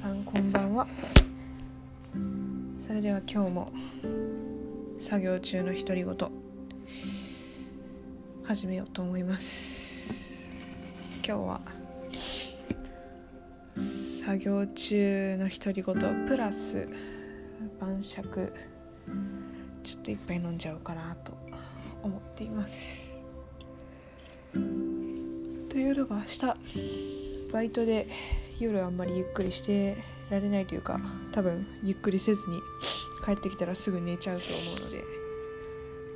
さんこんばんは。それでは今日も作業中の独り言始めようと思います。今日は作業中の独り言プラス晩酌。ちょっと一杯飲んじゃおうかなと思っています。というのが明日バイトで夜あんまりゆっくりしてられないというか多分ゆっくりせずに帰ってきたらすぐ寝ちゃうと思うので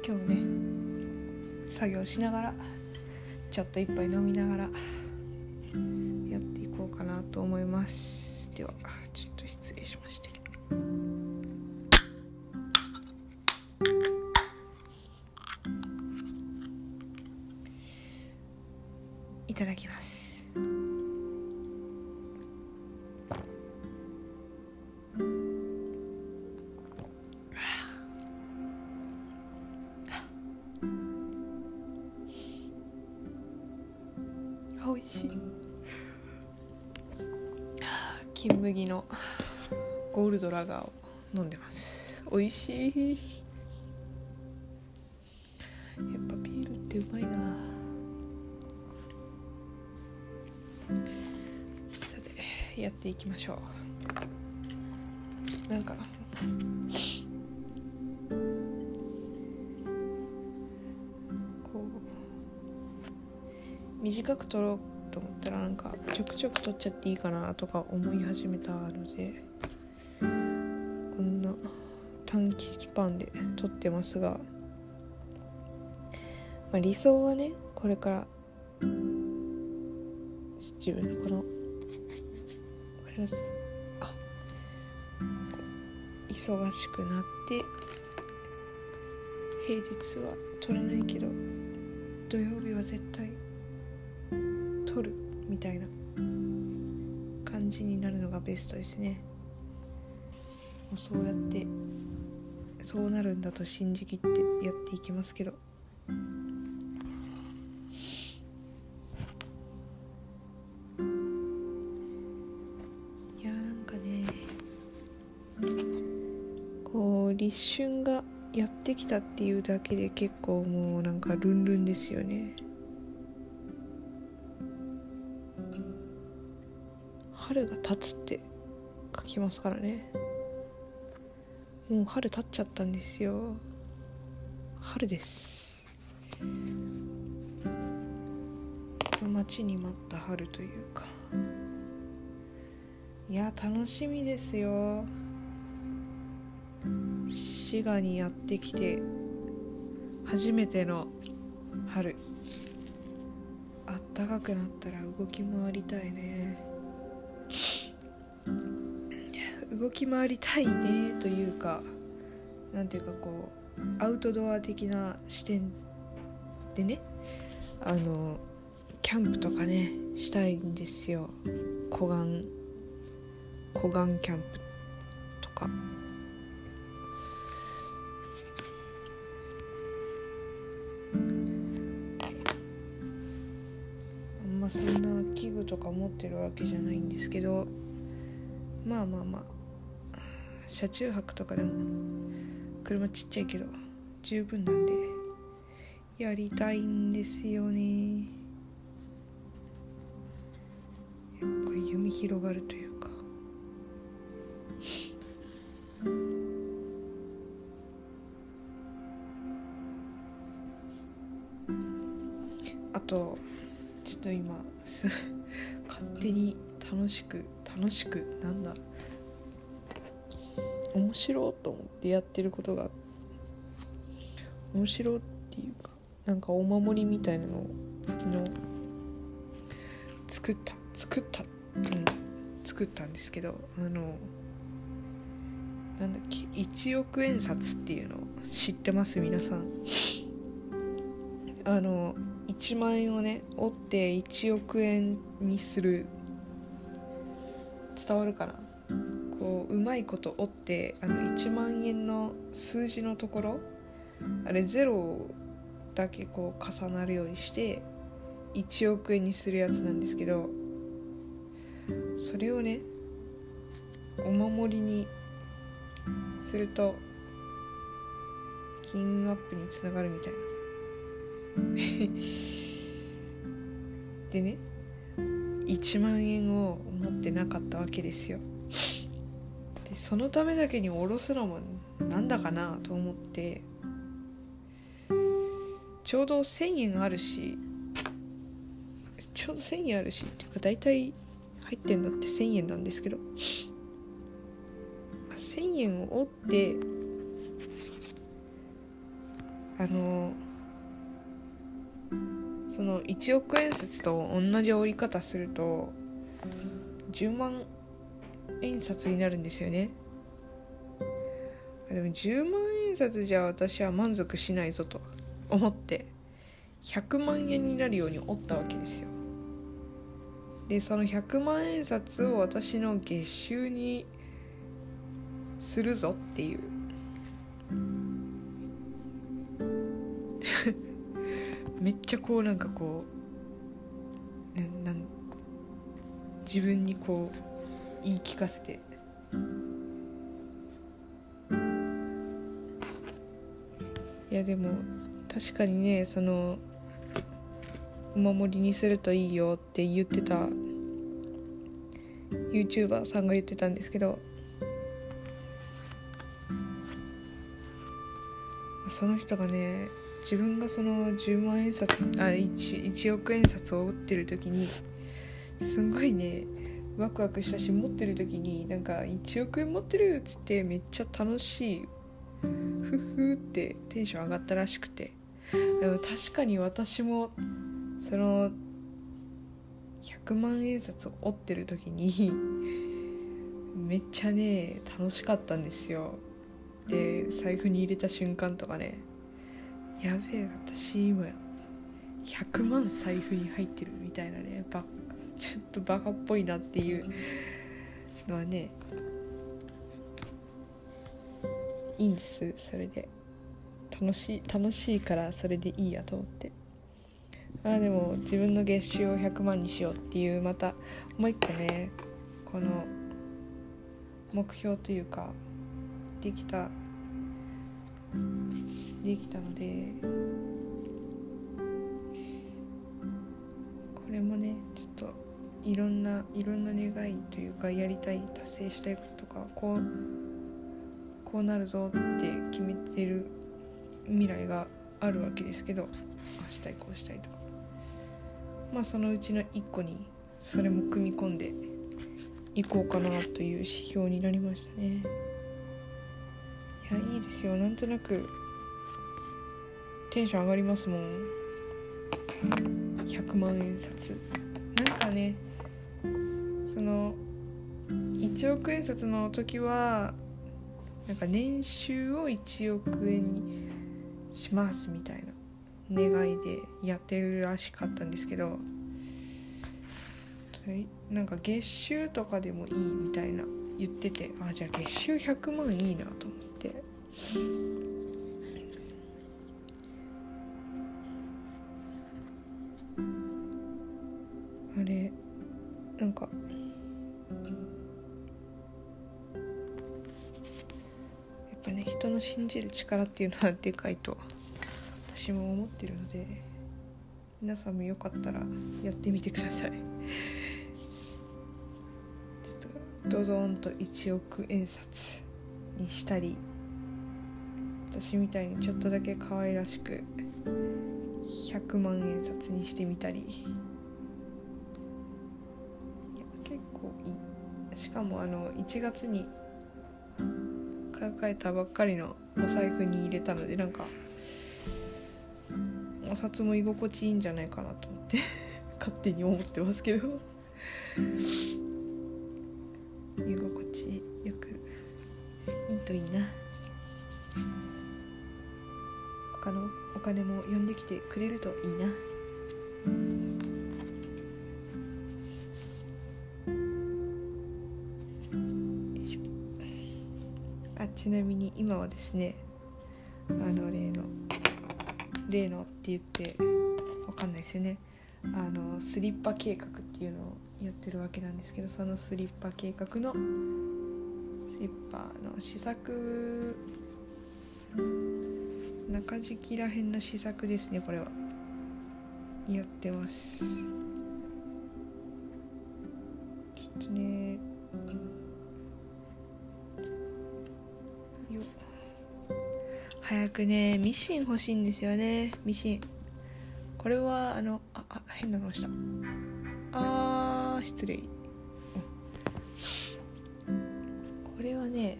今日ね作業しながらちょっと一杯飲みながらやっていこうかなと思います。ではちょっと失礼しまして。いただきます。美味しい。金麦のゴールドラガーを飲んでます。美味しい。やっぱビールってうまいな。さてやっていきましょう。なんか短く撮ろうと思ったらなんかちょくちょく撮っちゃっていいかなとか思い始めたのでこんな短期スパンで撮ってますが、まあ、理想はねこれから自分のこのわかりますあ忙しくなって平日は取れないけど土曜日は絶対取るみたいな感じになるのがベストですね。もうそうやってそうなるんだと信じきってやっていきますけど。いやなんかねこう立春がやってきたっていうだけで結構もうなんかルンルンですよね。春が経つって書きますからね。もう春経っちゃったんですよ。春です。待ちに待った春というか。いや楽しみですよ。滋賀にやってきて初めての春。あったかくなったら動き回りたいね。動き回りたいねというかなんていうかこうアウトドア的な視点でねあのキャンプとかねしたいんですよ。湖岸湖岸キャンプとか。あんまそんな器具とか持ってるわけじゃないんですけどまあまあまあ。車中泊とかでも車ちっちゃいけど十分なんでやりたいんですよね。やっぱ夢広がるというか。あとちょっと今 勝手に楽しく楽しくなんだ？面白いと思ってやってることが面白いっていうかなんかお守りみたいなのを昨日作った作った、うん、作ったんですけどあのなんだっけ1億円札っていうの知ってます皆さん。あの1万円をね折って1億円にする伝わるかな？こううまいこと折ってあの1万円の数字のところあれゼロだけこう重なるようにして1億円にするやつなんですけどそれをねお守りにすると金運アップにつながるみたいな。でね1万円を持ってなかったわけですよ。でそのためだけに下ろすのもなんだかなと思って。ちょうど1,000円あるしちょうど1,000円あるしっていうか大体入ってんのって1,000円なんですけど。1,000円を折ってあのその1億円札と同じ折り方すると10万円札になるんですよね。でも10万円札じゃ私は満足しないぞと思って100万円になるように折ったわけですよ。でその100万円札を私の月収にするぞっていう。めっちゃこうなんかこうななん自分にこう言い聞かせて。いやでも確かにねそのお守りにするといいよって言ってた YouTuber さんが言ってたんですけどその人がね自分がその10万円札あ 1, 1億円札を売ってる時にすんごいねワクワクしたし持ってる時になんか1億円持ってるっつってめっちゃ楽しい。ふふってテンション上がったらしくて。でも確かに私もその100万円札を折ってる時に めっちゃね楽しかったんですよ。で財布に入れた瞬間とかね。やべえ私今100万財布に入ってるみたいなねばちょっとバカっぽいなっていうのはねいいんです。それで。楽しい楽しいからそれでいいやと思って。あでも自分の月収を100万にしようっていうまたもう一個ねこの目標というかできたできたのでこれもねいろんないろんな願いというかやりたい達成したいこととかこうこうなるぞって決めてる未来があるわけですけどあしたいこうしたいとか。まあそのうちの1個にそれも組み込んでいこうかなという指標になりましたね。いやいいですよ。なんとなくテンション上がりますもん。100万円札。なんかねその1億円札の時はなんか年収を1億円にしますみたいな願いでやってるらしかったんですけどなんか月収とかでもいいみたいな言っててあじゃあ月収100万いいなと思って。ね人の信じる力っていうのはでかいと私も思ってるので皆さんもよかったらやってみてください。ちょっとドドンと1億円札にしたり私みたいにちょっとだけ可愛らしく100万円札にしてみたり。結構いい。しかもあの1月に買い替えたばっかりのお財布に入れたのでなんかお札も居心地いいんじゃないかなと思って 勝手に思ってますけど。居心地よくいいといいな。他のお金も呼んできてくれるといいな。なみに今はですねあの例の例のって言ってわかんないですよね。あのスリッパ計画っていうのをやってるわけなんですけどそのスリッパ計画のスリッパの試作中敷きらへんの試作ですねこれは。やってます。ちょっとね早くねミシン欲しいんですよね。ミシン。これはあのああ変なのした。あー失礼。これはね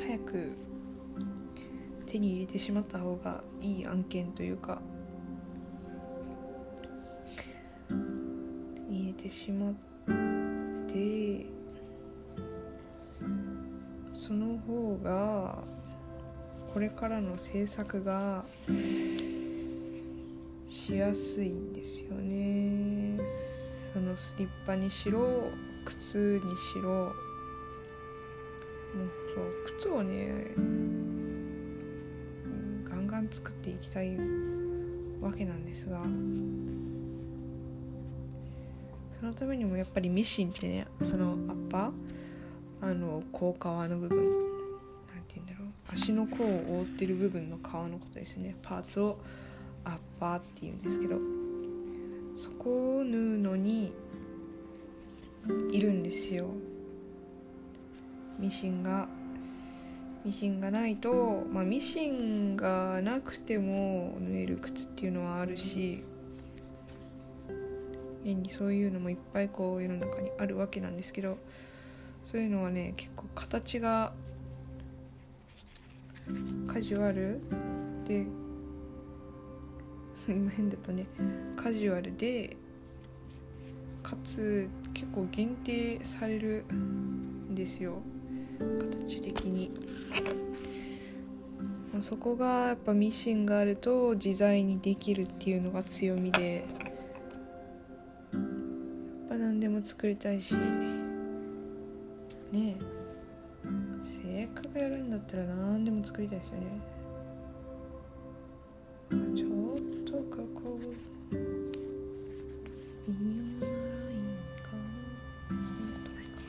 早く手に入れてしまった方がいい案件というか入れてしまってその方がこれからの制作がしやすいんですよね。そのスリッパにしろ靴にしろ。もうそう靴をねガンガン作っていきたいわけなんですが。そのためにもやっぱりミシンってねそのアッパーあの甲皮の部分なんて言うんだろう足の甲を覆ってる部分の皮のことですね。パーツをアッパーって言うんですけどそこを縫うのにいるんですよ。ミシンがミシンがないと、まあ、ミシンがなくても縫える靴っていうのはあるし現にそういうのもいっぱいこう世の中にあるわけなんですけどそういうのはね結構形がカジュアルで 今変だったねカジュアルでかつ結構限定されるんですよ。形的に。そこがやっぱミシンがあると自在にできるっていうのが強みで。作りたいし。ねせっかくやるんだったら何でも作りたいですよね。ちょっとかこう微妙なラインかなそんなことないか。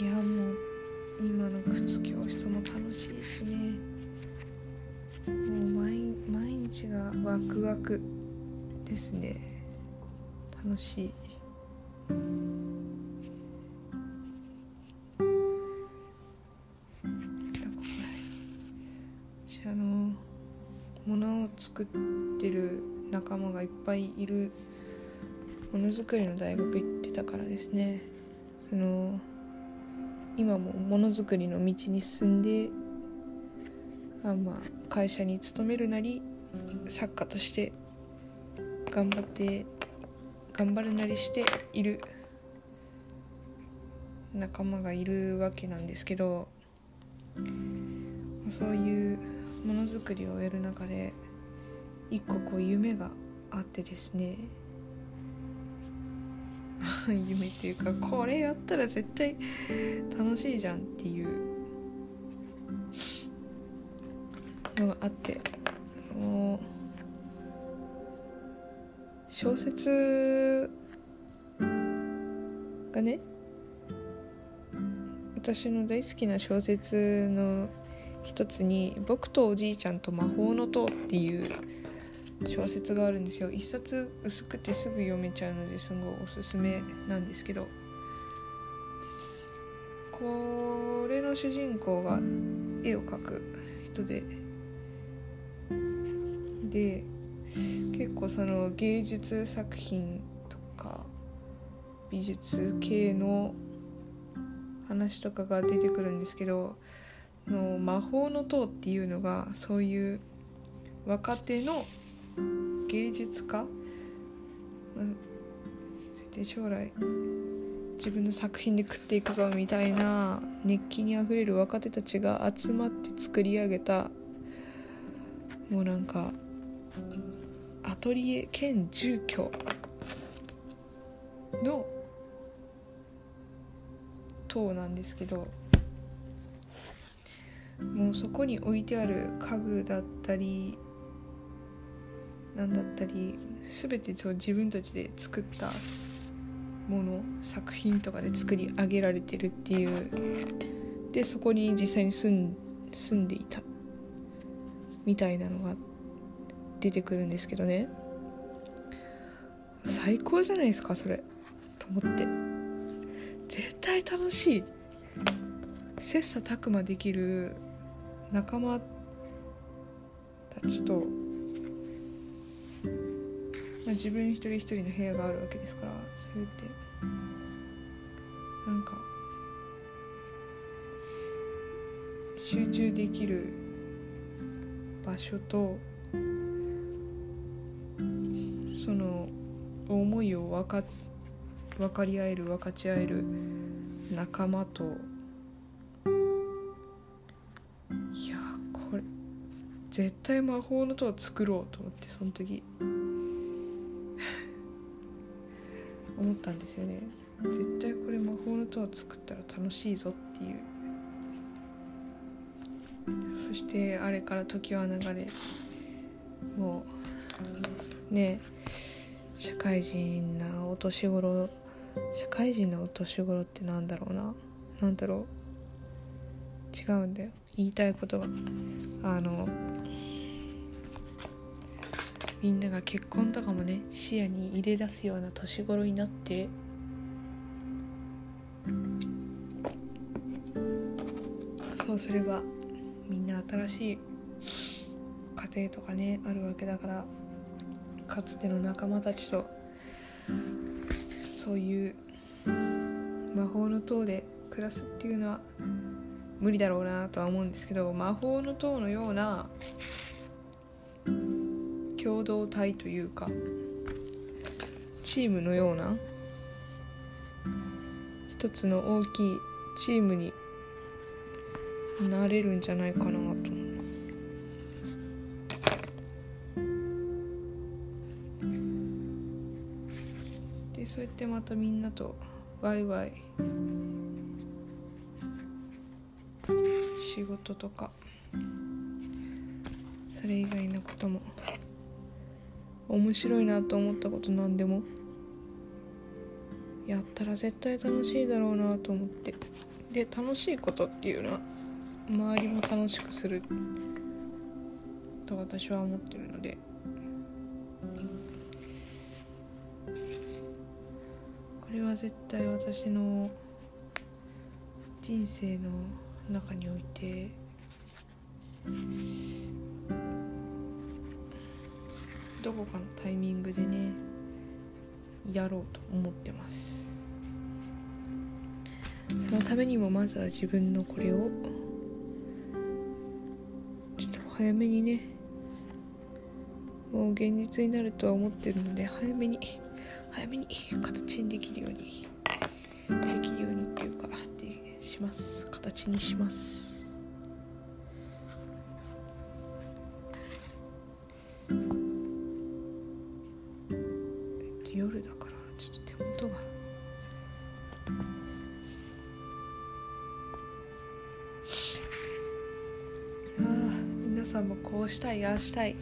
いやもう今の靴教室も楽しいですね。もう毎毎日がワクワクですね。楽しい。あの物を作ってる仲間がいっぱいいるものづくりの大学行ってたからですね。その今もものづくりの道に進んであまあ会社に勤めるなり作家として頑張って頑張るなりしている仲間がいるわけなんですけどそういうものづくりをやる中で一個こう夢があってですね 夢っていうかこれやったら絶対楽しいじゃんっていうのがあってあの小説がね私の大好きな小説の一つに「僕とおじいちゃんと魔法の塔」っていう小説があるんですよ。一冊薄くてすぐ読めちゃうのですごいおすすめなんですけどこれの主人公が絵を描く人でで結構その芸術作品とか美術系の話とかが出てくるんですけどの魔法の塔っていうのがそういう若手の芸術家、うん、そして将来自分の作品で食っていくぞみたいな熱気にあふれる若手たちが集まって作り上げたもうなんかアトリエ兼住居の塔なんですけどもうそこに置いてある家具だったりなんだったり全てそう自分たちで作ったもの作品とかで作り上げられてるっていう。でそこに実際に住ん住んでいたみたいなのがあって。出てくるんですけどね。最高じゃないですかそれ。と思って。絶対楽しい。切磋琢磨できる仲間たちと、まあ、自分一人一人の部屋があるわけですからそれって。なんか集中できる場所とその思いを分か分かり合える分かち合える仲間と。いやこれ絶対魔法の塔作ろうと思ってその時。思ったんですよね。絶対これ魔法の塔作ったら楽しいぞっていう。そしてあれから時は流れもうね社会人なお年頃社会人のお年頃ってなんだろうな。何だろう。違うんだよ。言いたいことが。あのみんなが結婚とかもね視野に入れ出すような年頃になってそうすればみんな新しい家庭とかねあるわけだからかつての仲間たちとそういう魔法の塔で暮らすっていうのは無理だろうなとは思うんですけど魔法の塔のような共同体というかチームのような一つの大きいチームになれるんじゃないかなとそうやってまたみんなとワイワイ仕事とかそれ以外のことも面白いなと思ったこと何でもやったら絶対楽しいだろうなと思って。で楽しいことっていうのは周りも楽しくすると私は思ってるので。は絶対私の人生の中においてどこかのタイミングでねやろうと思ってます。そのためにもまずは自分のこれをちょっと早めにねもう現実になるとは思ってるので早めに早めに形にできるようにできるようにっていうかってします。形にします。夜だからちょっと手元が。ああ皆さんもこうしたいああしたい。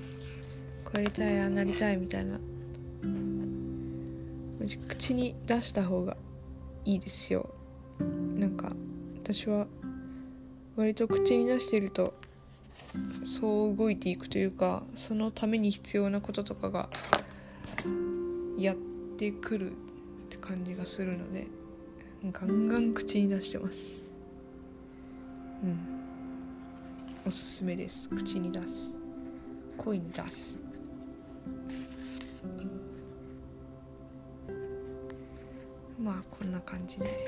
こうやりたいああなりたいみたいな。口に出した方がいいですよ。なんか私は割と口に出してるとそう動いていくというかそのために必要なこととかがやってくるって感じがするのでガンガン口に出してます。うん。おすすめです。口に出す。声に出す。まあこんな感じで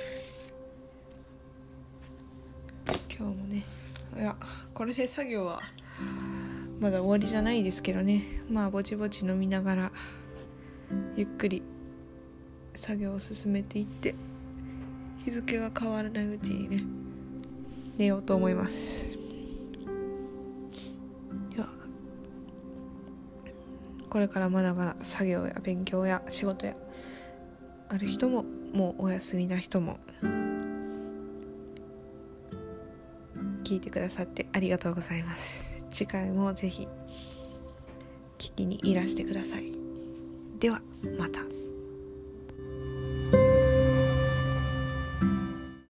今日もねいやこれで作業はまだ終わりじゃないですけどね。まあぼちぼち飲みながらゆっくり作業を進めていって日付が変わらないうちにね寝ようと思います。ではこれからまだまだ作業や勉強や仕事やある人ももうお休みな人も聞いてくださってありがとうございます次回もぜひ聞きにいらしてくださいではまた。